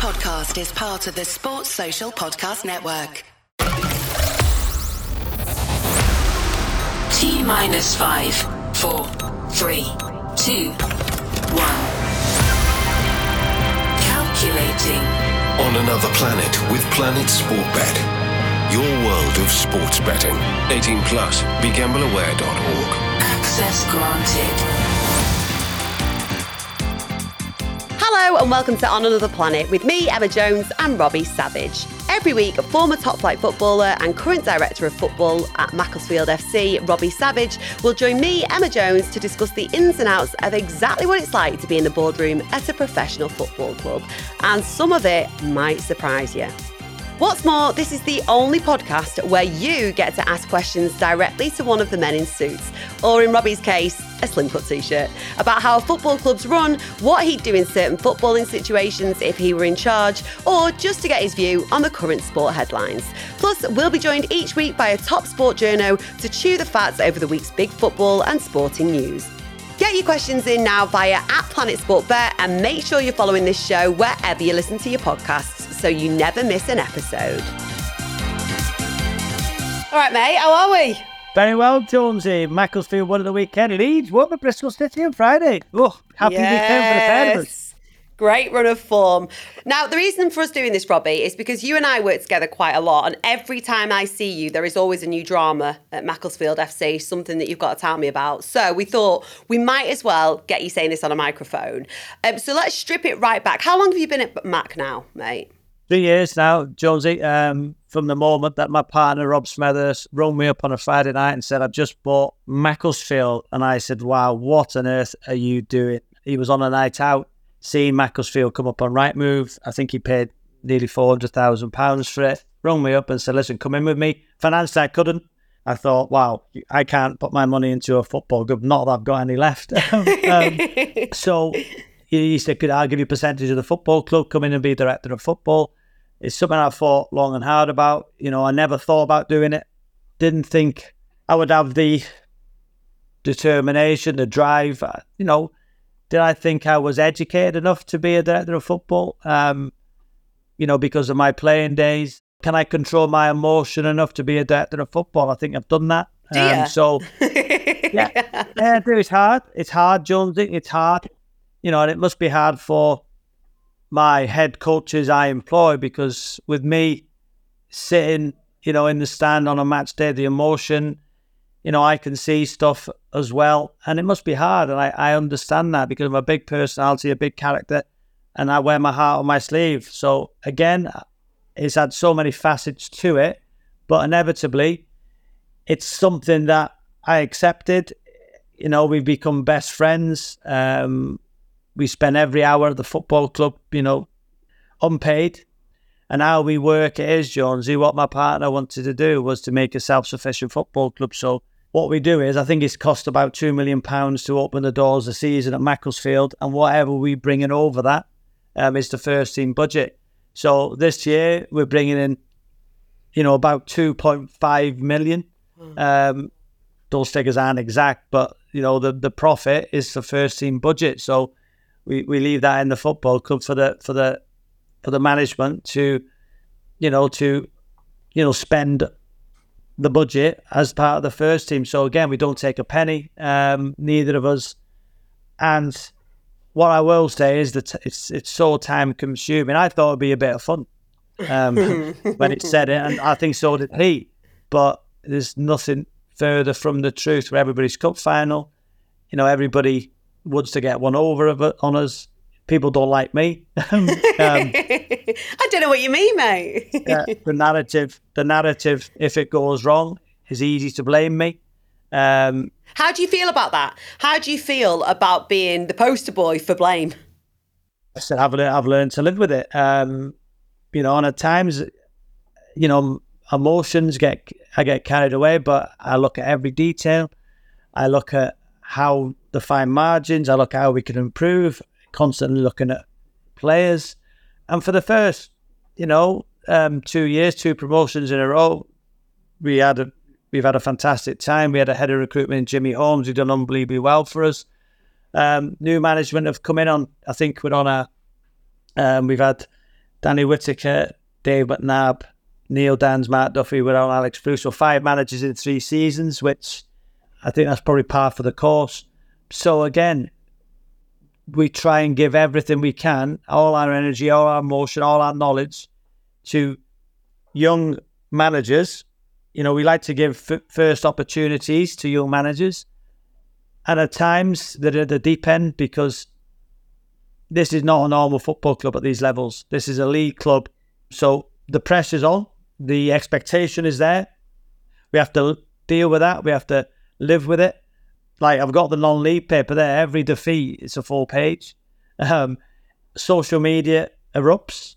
podcast is part of the Sports Social Podcast Network. T minus five, four, three, two, one. Calculating. On another planet with Planet Sportbet. Your world of sports betting. 18 plus. BeGambleAware.org. Access granted. Hello and welcome to On Another Planet with me, Emma Jones, and Robbie Savage. Every week, former top flight footballer and current director of football at Macclesfield FC, Robbie Savage, will join me, Emma Jones, to discuss the ins and outs of exactly what it's like to be in the boardroom at a professional football club. And some of it might surprise you. What's more, this is the only podcast where you get to ask questions directly to one of the men in suits, or in Robbie's case, a slim cut t shirt, about how football clubs run, what he'd do in certain footballing situations if he were in charge, or just to get his view on the current sport headlines. Plus, we'll be joined each week by a top sport journo to chew the fats over the week's big football and sporting news. Get your questions in now via at Planet Sport Bet and make sure you're following this show wherever you listen to your podcasts so you never miss an episode. All right, mate, how are we? Very well, Jonesy. Macclesfield won at the weekend. Leeds won at Bristol City on Friday. Oh, happy weekend for the pair of us. Great run of form. Now, the reason for us doing this, Robbie, is because you and I work together quite a lot. And every time I see you, there is always a new drama at Macclesfield FC, something that you've got to tell me about. So we thought we might as well get you saying this on a microphone. Um, so let's strip it right back. How long have you been at Mac now, mate? Three years now, Jonesy. Um, from the moment that my partner Rob Smethurst rung me up on a Friday night and said, "I've just bought Macclesfield," and I said, "Wow, what on earth are you doing?" He was on a night out, seeing Macclesfield come up on right move. I think he paid nearly four hundred thousand pounds for it. Rung me up and said, "Listen, come in with me." Financially, I couldn't. I thought, wow, I can't put my money into a football club. Not that I've got any left. um, so he said, "Could I give you a percentage of the football club? Come in and be director of football." It's something I thought long and hard about. You know, I never thought about doing it. Didn't think I would have the determination, the drive. Uh, you know, did I think I was educated enough to be a director of football? Um, you know, because of my playing days. Can I control my emotion enough to be a director of football? I think I've done that. Do um, so, yeah, yeah, it's hard. It's hard, Jonesy. It's hard. You know, and it must be hard for my head coaches I employ because with me sitting, you know, in the stand on a match day, the emotion, you know, I can see stuff as well. And it must be hard. And I, I understand that because I'm a big personality, a big character, and I wear my heart on my sleeve. So again, it's had so many facets to it, but inevitably, it's something that I accepted. You know, we've become best friends. Um, we spend every hour at the football club, you know, unpaid. And how we work it is, Jonesy, what my partner wanted to do was to make a self sufficient football club. So what we do is I think it's cost about two million pounds to open the doors a season at Macclesfield and whatever we bring in over that um, is the first team budget. So this year we're bringing in, you know, about 2.5 million. Mm. Um, those figures aren't exact, but you know, the, the profit is the first team budget. So we, we leave that in the football club for the for the for the management to you know to you know spend the budget as part of the first team. So again, we don't take a penny, um, neither of us. And what I will say is that it's it's so time consuming. I thought it'd be a bit of fun um, when it said it, and I think so did he. But there's nothing further from the truth. For everybody's cup final, you know, everybody wants to get one over on us. People don't like me. um, I don't know what you mean, mate. the narrative, the narrative, if it goes wrong, is easy to blame me. Um, How do you feel about that? How do you feel about being the poster boy for blame? I said I've, I've learned to live with it. Um, you know, and at times, you know, emotions get I get carried away, but I look at every detail. I look at how the fine margins. I look how we can improve. Constantly looking at players, and for the first, you know, um, two years, two promotions in a row, we had a we've had a fantastic time. We had a head of recruitment, Jimmy Holmes, who done unbelievably well for us. Um, new management have come in on. I think we're on a. Um, we've had Danny Whitaker, Dave McNabb, Neil Danns, Matt Duffy, without Alex Bruce. So five managers in three seasons, which I think that's probably par for the course. So again, we try and give everything we can, all our energy, all our emotion, all our knowledge to young managers. You know, we like to give f- first opportunities to young managers. And at times they're at the deep end because this is not a normal football club at these levels. This is a league club. So the pressure's on, the expectation is there. We have to deal with that. We have to live with it. Like I've got the non-league paper there. Every defeat is a full page. Um, social media erupts.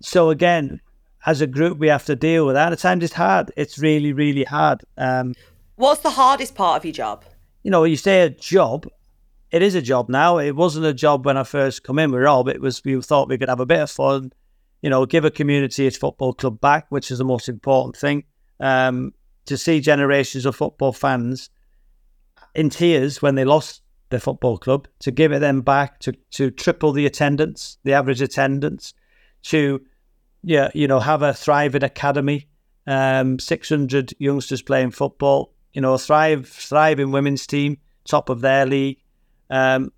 So again, as a group, we have to deal with that. At times, it's hard. It's really, really hard. Um, What's the hardest part of your job? You know, you say a job. It is a job now. It wasn't a job when I first come in with Rob. It was we thought we could have a bit of fun, you know, give a community its football club back, which is the most important thing. Um, to see generations of football fans in tears when they lost their football club, to give it them back, to to triple the attendance, the average attendance, to yeah, you know, have a thriving academy, um, six hundred youngsters playing football, you know, thrive thriving women's team, top of their league. Um,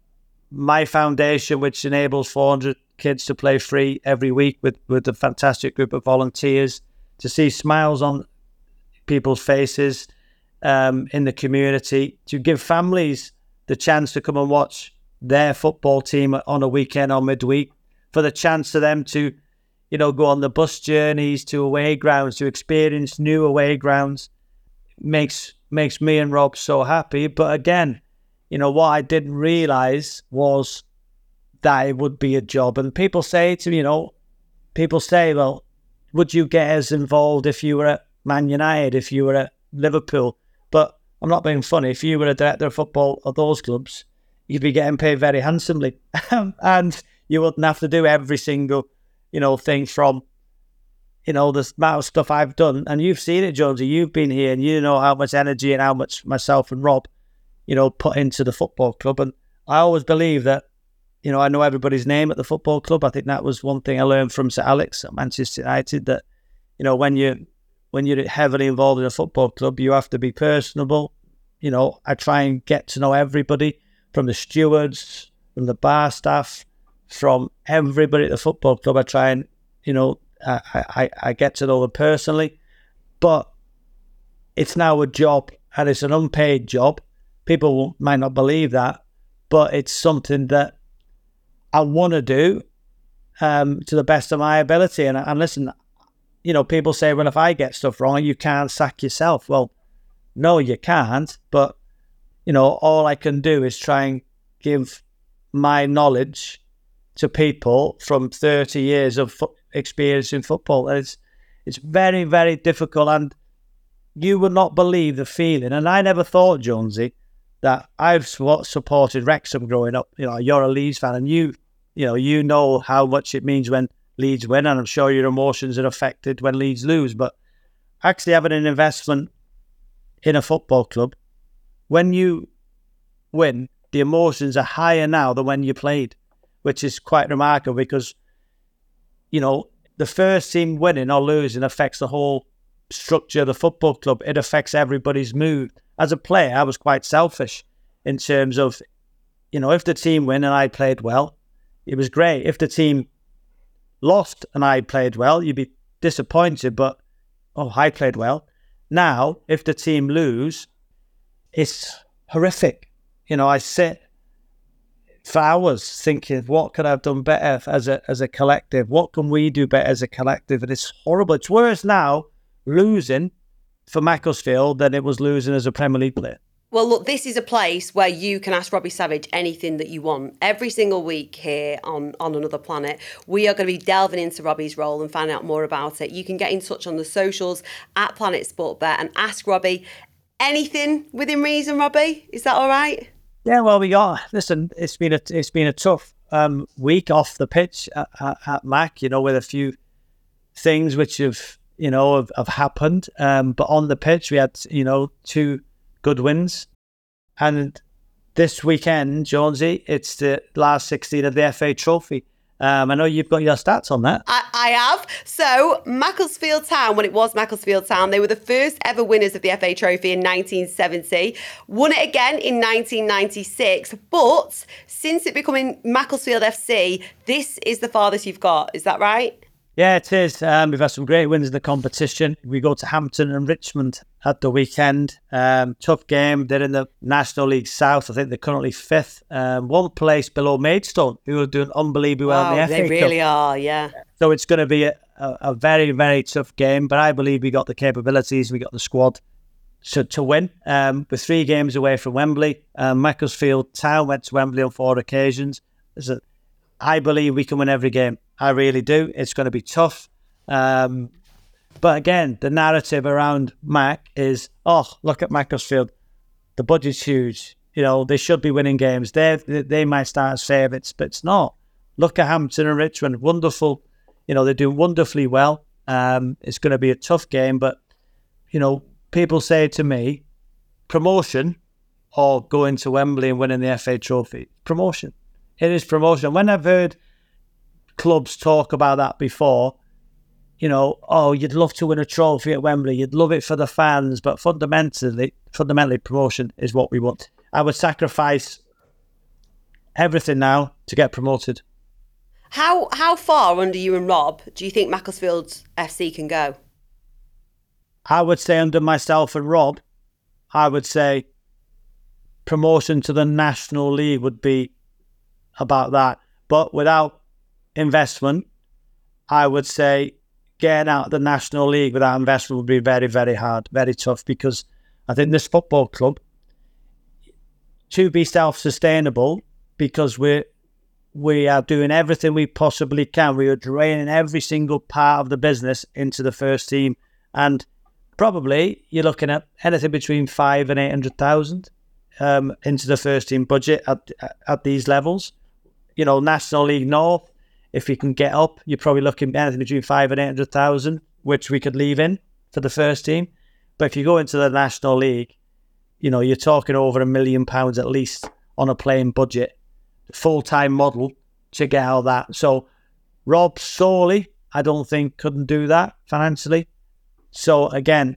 my foundation, which enables 400 kids to play free every week with, with a fantastic group of volunteers, to see smiles on people's faces um, in the community, to give families the chance to come and watch their football team on a weekend or midweek, for the chance for them to, you know, go on the bus journeys to away grounds, to experience new away grounds, makes makes me and Rob so happy. But again, you know, what I didn't realize was that it would be a job. And people say to me, you know, people say, well, would you get as involved if you were at Man United, if you were at Liverpool? But I'm not being funny. If you were a director of football at those clubs, you'd be getting paid very handsomely. and you wouldn't have to do every single, you know, thing from, you know, the amount of stuff I've done. And you've seen it, Jonesy. You've been here and you know how much energy and how much myself and Rob, you know, put into the football club. And I always believe that you know, I know everybody's name at the football club. I think that was one thing I learned from Sir Alex at Manchester United that, you know, when you when you're heavily involved in a football club, you have to be personable. You know, I try and get to know everybody from the stewards, from the bar staff, from everybody at the football club. I try and, you know, I, I, I get to know them personally. But it's now a job and it's an unpaid job. People might not believe that, but it's something that I want to do um, to the best of my ability. And, and listen, you know, people say, well, if I get stuff wrong, you can't sack yourself. Well, no, you can't. But, you know, all I can do is try and give my knowledge to people from 30 years of fo- experience in football. And it's, it's very, very difficult. And you would not believe the feeling. And I never thought, Jonesy, that I've supported Wrexham growing up. You know, you're a Leeds fan and you you know, you know how much it means when Leeds win, and I'm sure your emotions are affected when Leeds lose. But actually having an investment in a football club, when you win, the emotions are higher now than when you played, which is quite remarkable because, you know, the first team winning or losing affects the whole structure of the football club. It affects everybody's mood. As a player, I was quite selfish in terms of, you know, if the team win and I played well, it was great. If the team lost and I played well, you'd be disappointed, but oh, I played well. Now, if the team lose, it's horrific. You know, I sit for hours thinking, what could I have done better as a as a collective? What can we do better as a collective? And it's horrible. It's worse now losing for Macclesfield than it was losing as a Premier League player. Well, look, this is a place where you can ask Robbie Savage anything that you want. Every single week here on, on Another Planet, we are going to be delving into Robbie's role and find out more about it. You can get in touch on the socials at Planet Sport Bet and ask Robbie anything within reason, Robbie. Is that all right? Yeah, well, we got, listen, it's been a, it's been a tough um, week off the pitch at, at, at, Mac, you know, with a few things which have, you know, have, have happened. Um, but on the pitch, we had, you know, two good wins. And this weekend, Jonesy, it's the last 16 of the FA Trophy. Um, I know you've got your stats on that. I, I have. So, Macclesfield Town, when it was Macclesfield Town, they were the first ever winners of the FA Trophy in 1970, won it again in 1996. But since it becoming Macclesfield FC, this is the farthest you've got. Is that right? Yeah, it is. Um, we've had some great wins in the competition. We go to Hampton and Richmond at the weekend. Um, tough game. They're in the National League South. I think they're currently fifth, um, one place below Maidstone, who are doing unbelievably well in the they really Cup. are, yeah. So it's going to be a, a, a very, very tough game. But I believe we got the capabilities, we got the squad to, to win. Um, we're three games away from Wembley. Um, Macclesfield Town went to Wembley on four occasions. There's a, I believe we can win every game. I really do. It's going to be tough. Um, but again, the narrative around Mac is, oh, look at Macclesfield. The budget's huge. You know, they should be winning games. They they might start as favourites, but it's not. Look at Hampton and Richmond. Wonderful. You know, they do wonderfully well. Um, it's going to be a tough game, but, you know, people say to me, promotion or going to Wembley and winning the FA Trophy. Promotion. It is promotion. When I've heard clubs talk about that before, you know, oh, you'd love to win a trophy at Wembley, you'd love it for the fans, but fundamentally, fundamentally, promotion is what we want. I would sacrifice everything now to get promoted. How how far under you and Rob do you think Macclesfield FC can go? I would say under myself and Rob, I would say promotion to the National League would be about that. But without investment, I would say getting out of the National League without investment would be very, very hard, very tough because I think this football club, to be self sustainable, because we're we are doing everything we possibly can. We are draining every single part of the business into the first team. And probably you're looking at anything between five and eight hundred thousand um, into the first team budget at at these levels. You know, National League North. If you can get up, you're probably looking anything between five and eight hundred thousand, which we could leave in for the first team. But if you go into the National League, you know you're talking over a million pounds at least on a playing budget, full time model to get out of that. So Rob solely, I don't think couldn't do that financially. So again,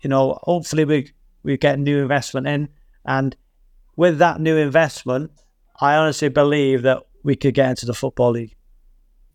you know, hopefully we we get new investment in, and with that new investment, I honestly believe that we could get into the football league.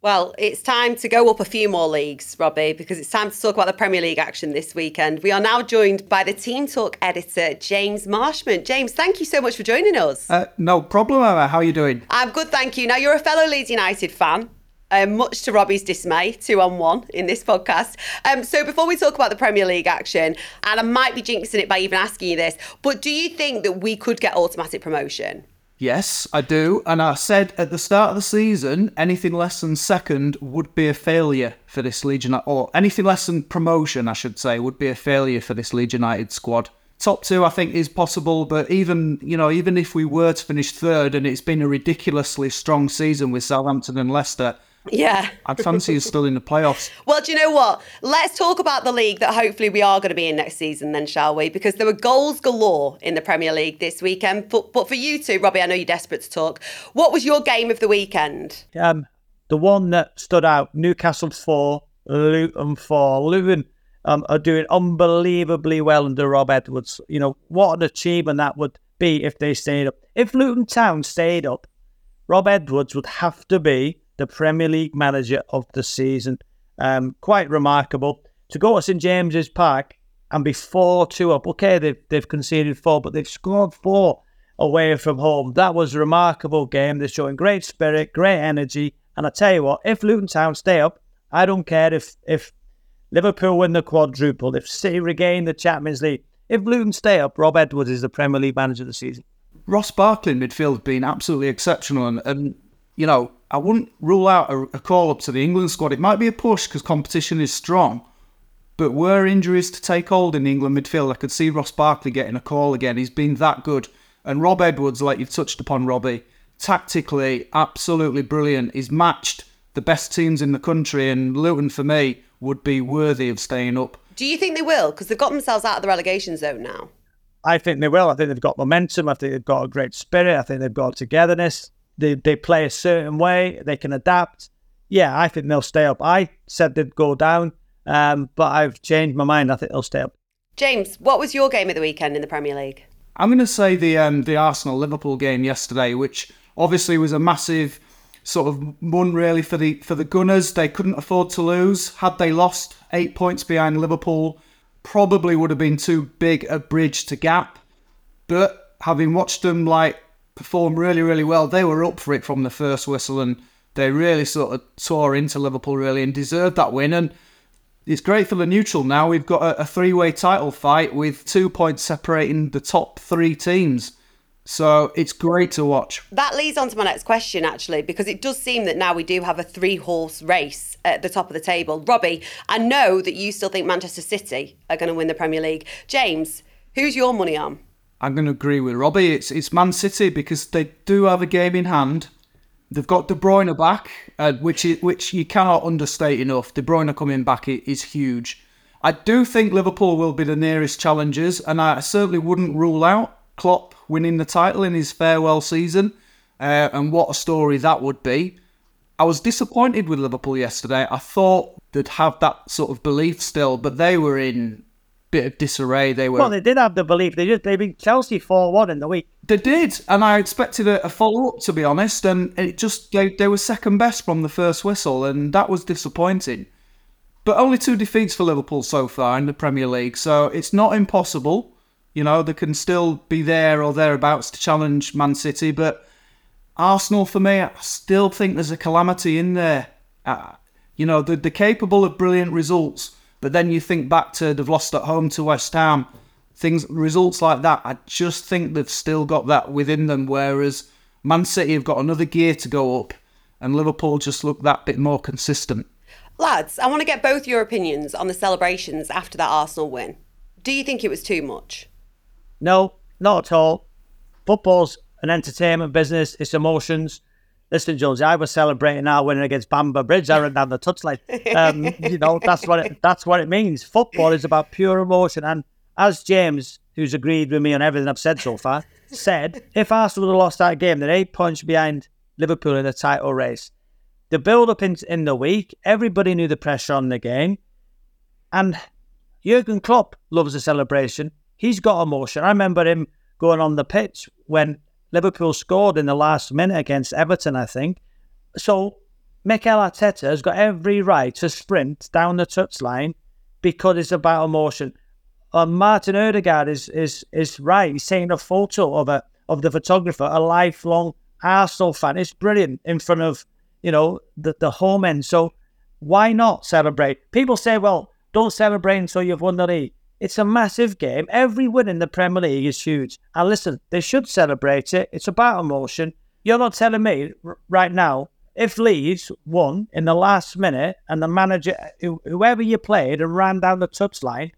Well, it's time to go up a few more leagues, Robbie, because it's time to talk about the Premier League action this weekend. We are now joined by the Team Talk editor, James Marshment. James, thank you so much for joining us. Uh, no problem, Emma. How are you doing? I'm good, thank you. Now, you're a fellow Leeds United fan. Um, much to Robbie's dismay, two on one in this podcast. Um, so, before we talk about the Premier League action, and I might be jinxing it by even asking you this, but do you think that we could get automatic promotion? Yes, I do. And I said at the start of the season, anything less than second would be a failure for this Leeds United, or anything less than promotion, I should say, would be a failure for this Leeds United squad. Top two, I think, is possible, but even you know, even if we were to finish third, and it's been a ridiculously strong season with Southampton and Leicester, Yeah. I'd fancy us still in the playoffs. Well, do you know what? Let's talk about the league that hopefully we are going to be in next season, then, shall we? Because there were goals galore in the Premier League this weekend. But, but for you two, Robbie, I know you're desperate to talk. What was your game of the weekend? Um, the one that stood out: Newcastle four, Luton four. Luton um, are doing unbelievably well under Rob Edwards. You know what an achievement that would be if they stayed up. If Luton Town stayed up, Rob Edwards would have to be the Premier League manager of the season. Um, quite remarkable to go to St James's Park and be four two up. Okay, they've they've conceded four, but they've scored four away from home. That was a remarkable game. They're showing great spirit, great energy. And I tell you what, if Luton Town stay up, I don't care if if Liverpool win the quadruple, if City regain the Champions League. If Luton stay up, Rob Edwards is the Premier League manager of the season. Ross Barkley in midfield been absolutely exceptional, and, and you know I wouldn't rule out a, a call up to the England squad. It might be a push because competition is strong, but were injuries to take hold in the England midfield, I could see Ross Barkley getting a call again. He's been that good, and Rob Edwards, like you've touched upon, Robbie, tactically absolutely brilliant. He's matched the best teams in the country, and Luton for me would be worthy of staying up. Do you think they will? Because they've got themselves out of the relegation zone now. I think they will. I think they've got momentum. I think they've got a great spirit. I think they've got togetherness. They, they play a certain way, they can adapt. Yeah, I think they'll stay up. I said they'd go down, um, but I've changed my mind. I think they'll stay up. James, what was your game of the weekend in the Premier League? I'm going to say the um, the Arsenal Liverpool game yesterday, which obviously was a massive sort of one really for the for the Gunners. They couldn't afford to lose. Had they lost eight points behind Liverpool, probably would have been too big a bridge to gap. But having watched them like perform really really well, they were up for it from the first whistle and they really sort of tore into Liverpool really and deserved that win. And it's great for the neutral now. We've got a, a three way title fight with two points separating the top three teams. So it's great to watch. That leads on to my next question, actually, because it does seem that now we do have a three horse race at the top of the table. Robbie, I know that you still think Manchester City are going to win the Premier League. James, who's your money on? I'm going to agree with Robbie. It's it's Man City because they do have a game in hand. They've got De Bruyne back, uh, which is, which you cannot understate enough. De Bruyne coming back is huge. I do think Liverpool will be the nearest challengers, and I certainly wouldn't rule out Klopp winning the title in his farewell season, uh, and what a story that would be. I was disappointed with Liverpool yesterday. I thought they'd have that sort of belief still, but they were in bit of disarray. They were. Well, they did have the belief. They just they beat Chelsea four one in the week. They did, and I expected a, a follow up to be honest, and it just they, they were second best from the first whistle, and that was disappointing. But only two defeats for Liverpool so far in the Premier League, so it's not impossible. You know, they can still be there or thereabouts to challenge Man City, but Arsenal, for me, I still think there's a calamity in there. Uh, you know, they're, they're capable of brilliant results, but then you think back to they've lost at home to West Ham, things, results like that. I just think they've still got that within them, whereas Man City have got another gear to go up, and Liverpool just look that bit more consistent. Lads, I want to get both your opinions on the celebrations after that Arsenal win. Do you think it was too much? No, not at all. Football's an entertainment business. It's emotions. Listen, Jones, I was celebrating our winning against Bamber Bridge. I ran down the touchline. Um, you know, that's what it, that's what it means. Football is about pure emotion. And as James, who's agreed with me on everything I've said so far, said, if Arsenal would have lost that game, they're eight points behind Liverpool in the title race. The build up in, in the week, everybody knew the pressure on the game. And Jurgen Klopp loves a celebration. He's got emotion. I remember him going on the pitch when Liverpool scored in the last minute against Everton, I think. So Mikel Arteta has got every right to sprint down the touchline because it's about emotion. And Martin Odegaard is is is right. He's taking a photo of a of the photographer, a lifelong Arsenal fan. It's brilliant in front of you know the the home end. So why not celebrate? People say, well, don't celebrate until you've won the league. It's a massive game. Every win in the Premier League is huge. And listen, they should celebrate it. It's about emotion. You're not telling me right now if Leeds won in the last minute and the manager, wh- whoever you played, and ran down the touchline,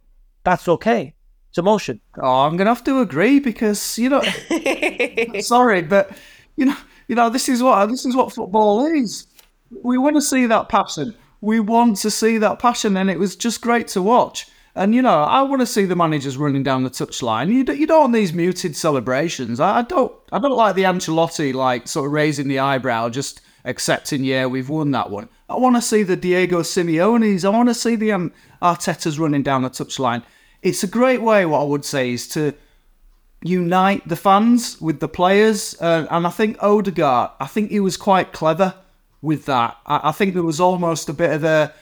that's okay. It's emotion. Oh, I'm gonna have to agree because you know, sorry, but you know, you know, this is what this is what football is. We want to see that passion. We want to see that passion, and it was just great to watch. And you know, I want to see the managers running down the touchline. You, you don't want these muted celebrations. I, I don't. I don't like the Ancelotti like sort of raising the eyebrow, just accepting. Yeah, we've won that one. I want to see the Diego Simeones. I want to see the um, Artetas running down the touchline. It's a great way. What I would say is to unite the fans with the players, uh, and I think Odegaard. I think he was quite clever with that. I, I think there was almost a bit of a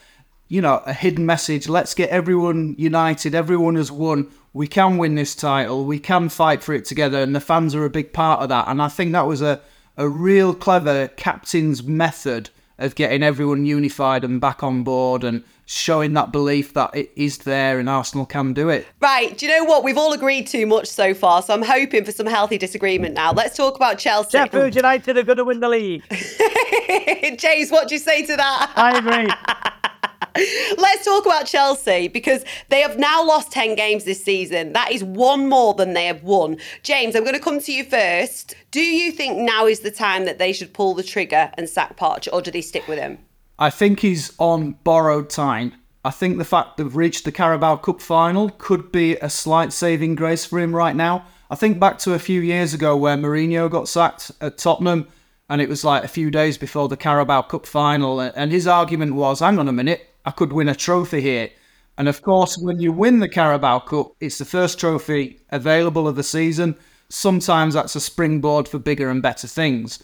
you know, a hidden message. Let's get everyone united. Everyone has won. We can win this title. We can fight for it together. And the fans are a big part of that. And I think that was a, a real clever captain's method of getting everyone unified and back on board and showing that belief that it is there and Arsenal can do it. Right. Do you know what? We've all agreed too much so far. So I'm hoping for some healthy disagreement now. Let's talk about Chelsea. Sheffield United are going to win the league. James, what do you say to that? I agree. Let's talk about Chelsea because they have now lost 10 games this season. That is one more than they have won. James, I'm going to come to you first. Do you think now is the time that they should pull the trigger and sack Poch, or do they stick with him? I think he's on borrowed time. I think the fact they've reached the Carabao Cup final could be a slight saving grace for him right now. I think back to a few years ago where Mourinho got sacked at Tottenham and it was like a few days before the Carabao Cup final. And his argument was, hang on a minute, I could win a trophy here. And of course, when you win the Carabao Cup, it's the first trophy available of the season. Sometimes that's a springboard for bigger and better things.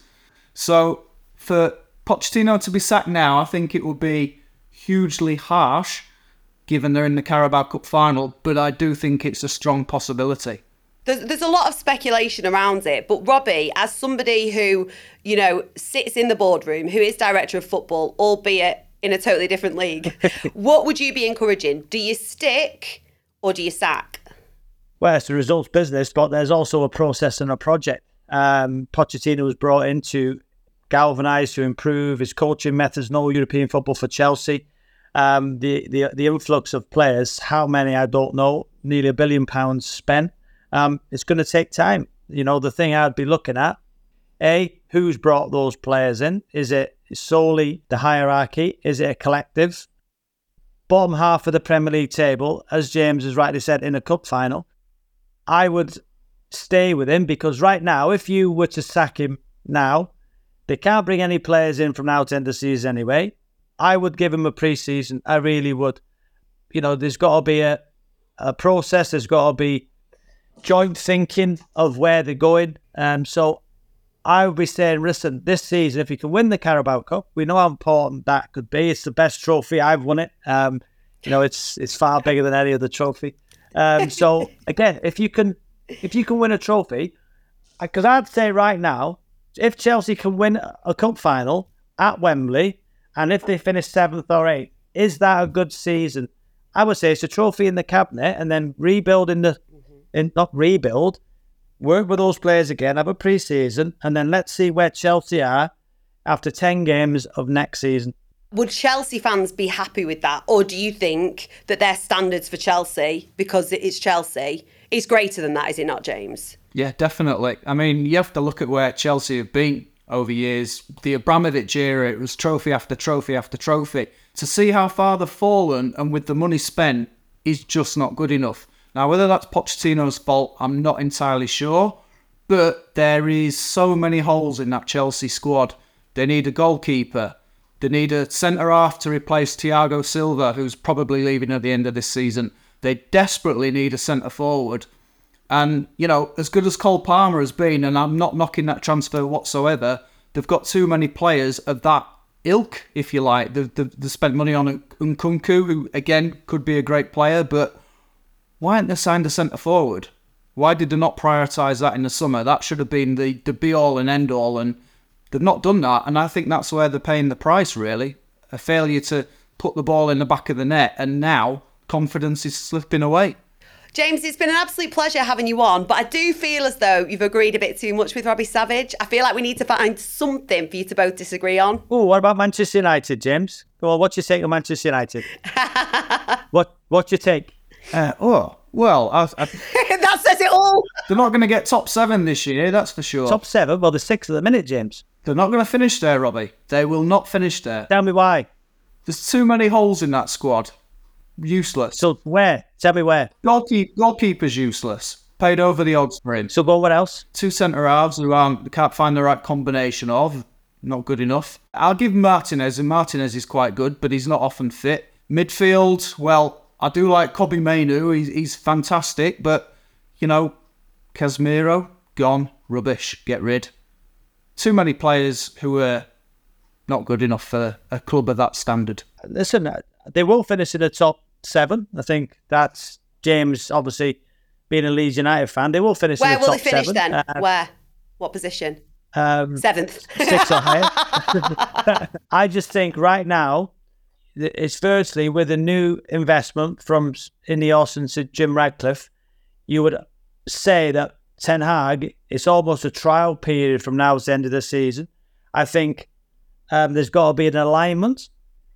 So for Pochettino to be sacked now, I think it would be hugely harsh given they're in the Carabao Cup final, but I do think it's a strong possibility. There's, there's a lot of speculation around it, but Robbie, as somebody who, you know, sits in the boardroom, who is director of football, albeit in a totally different league, what would you be encouraging? Do you stick or do you sack? Well, it's a results business, but there's also a process and a project. Um, Pochettino was brought in to galvanise, to improve his coaching methods, no European football for Chelsea. Um, the, the the influx of players, how many I don't know, nearly a billion pounds spent. Um, it's going to take time. You know, the thing I'd be looking at, a who's brought those players in? Is it solely the hierarchy? Is it a collective? Bottom half of the Premier League table, as James has rightly said, in a cup final, I would stay with him because right now, if you were to sack him now, they can't bring any players in from now to end the season anyway. I would give him a pre-season. I really would. You know, there's got to be a, a process. There's got to be joint thinking of where they're going. Um, so I would be saying, listen, this season, if you can win the Carabao Cup, we know how important that could be. It's the best trophy. I've won it. Um, you know, it's it's far bigger than any other trophy. Um, so again, if you can if you can win a trophy, because I'd say right now, if Chelsea can win a cup final at Wembley and if they finish seventh or eighth, is that a good season? I would say it's a trophy in the cabinet, and then rebuilding the, in, not rebuild, work with those players again, have a pre-season, and then let's see where Chelsea are after ten games of next season. Would Chelsea fans be happy with that, or do you think that their standards for Chelsea, because it's Chelsea, is greater than that? Is it not, James? Yeah, definitely. I mean, you have to look at where Chelsea have been over years. The Abramovich era, it was trophy after trophy after trophy. To see how far they've fallen and with the money spent is just not good enough. Now, whether that's Pochettino's fault, I'm not entirely sure. But there is so many holes in that Chelsea squad. They need a goalkeeper. They need a centre half to replace Thiago Silva, who's probably leaving at the end of this season. They desperately need a centre forward. And, you know, as good as Cole Palmer has been, and I'm not knocking that transfer whatsoever, they've got too many players of that ilk, if you like. They've, they've, they've spent money on Nkunku, who, again, could be a great player, but why aren't they signed a centre forward? Why did they not prioritise that in the summer? That should have been the, the be all and end all, and they've not done that. And I think that's where they're paying the price, really. A failure to put the ball in the back of the net, and now confidence is slipping away. James, it's been an absolute pleasure having you on, but I do feel as though you've agreed a bit too much with Robbie Savage. I feel like we need to find something for you to both disagree on. Oh, what about Manchester United, James? Well, what's your take on Manchester United? what What's your take? Uh, oh, well, I, I, that says it all. They're not going to get top seven this year, that's for sure. Top seven? Well, the six at the minute, James. They're not going to finish there, Robbie. They will not finish there. Tell me why. There's too many holes in that squad useless. So where? Tell me where. Goalkeep, goalkeeper's useless. Paid over the odds for him. So go what else? Two centre halves who aren't, can't find the right combination of. Not good enough. I'll give Martinez, and Martinez is quite good, but he's not often fit. Midfield, well, I do like Kobbie Mainoo. He's, he's fantastic, but, you know, Casemiro, gone, rubbish, get rid. Too many players who are not good enough for a club of that standard. Listen, they will finish in the top seven. I think that's James, obviously being a Leeds United fan. They will finish. Where in the will top they finish seven. then? Uh, Where? What position? Um, Seventh. six or higher. I just think right now, it's firstly with a new investment from Ineos and Jim Ratcliffe, you would say that Ten Hag, it's almost a trial period from now to the end of the season. I think um, there's got to be an alignment,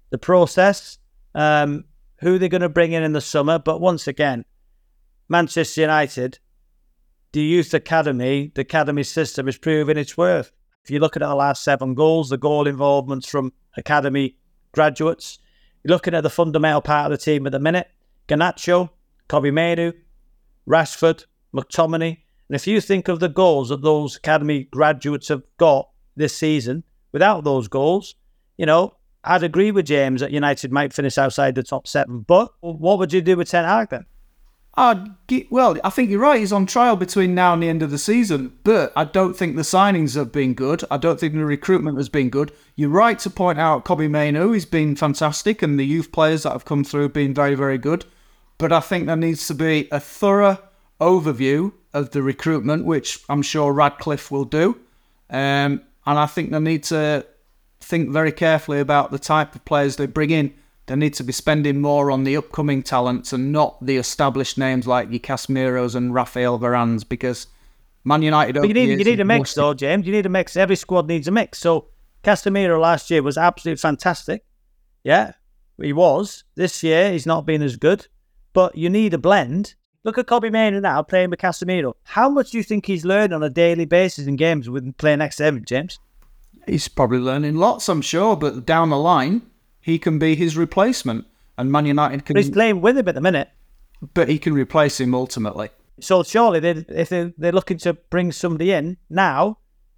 the process, um, who they're going to bring in in the summer. But once again, Manchester United, the youth academy, the academy system is proving its worth. If you look at the last seven goals, the goal involvements from academy graduates, looking at the fundamental part of the team at the minute, Garnacho, Kobbie Mainoo, Rashford, McTominay. And if you think of the goals that those academy graduates have got this season without those goals, you know, I'd agree with James that United might finish outside the top seven. But what would you do with Ten Hag then? I'd get, well, I think you're right. He's on trial between now and the end of the season, but I don't think the signings have been good. I don't think the recruitment has been good. You're right to point out Kobbie Mainoo. He's been fantastic, and the youth players that have come through have been very, very good. But I think there needs to be a thorough overview of the recruitment, which I'm sure Ratcliffe will do. Um, and I think they need to think very carefully about the type of players they bring in. They need to be spending more on the upcoming talents and not the established names like your Casemiros and Rafael Varans because Man United. But you need, you need a mix, though, James. You need a mix. Every squad needs a mix. So Casemiro last year was absolutely fantastic. Yeah, he was. This year, he's not been as good. But you need a blend. Look at Kobbie Mainoo now playing with Casemiro. How much do you think he's learned on a daily basis in games with playing next to him, James? He's probably learning lots, I'm sure, but down the line, he can be his replacement, and Man United can. But he's playing with him at the minute. but he can replace him ultimately. So surely, they, if they, they're looking to bring somebody in now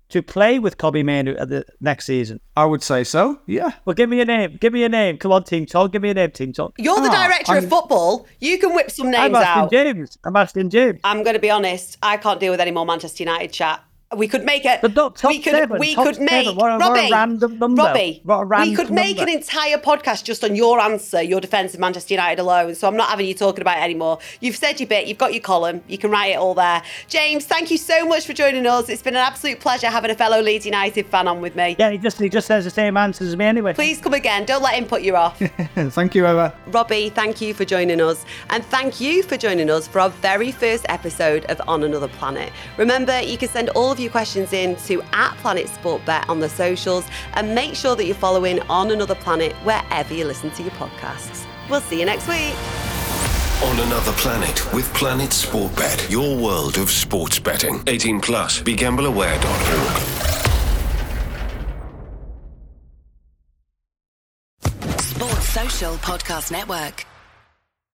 to play with Kobbie Mainoo at the next season. I would say so. Yeah. Well, give me a name. Give me a name. Come on, Team Talk. Give me a name, Team Talk. You're the Ah, director I'm- of football. You can whip some names I'm asking out. James. I'm asking James. I'm going to be honest. I can't deal with any more Manchester United chat. We could make it. But not top we could. seven, we top could make seven. What a- what a Robbie. random number. Robbie. What a we random could make an entire podcast just on your answer, your defence of Manchester United alone. So I'm not having you talking about it anymore. You've said your bit. You've got your column. You can write it all there. James, thank you so much for joining us. It's been an absolute pleasure having a fellow Leeds United fan on with me. Yeah, he just he just says the same answers as me anyway. Please come again. Don't let him put you off. Thank you, Eva. Robbie, thank you for joining us. And thank you for joining us for our very first episode of On Another Planet. Remember, you can send all of your questions in to at Planet Sport Bet on the socials and make sure that you're following On Another Planet wherever you listen to your podcasts. We'll see you next week. On another planet with Planet Sport Bet, your world of sports betting. 18 plus. BeGambleAware.org. Sports Social Podcast Network.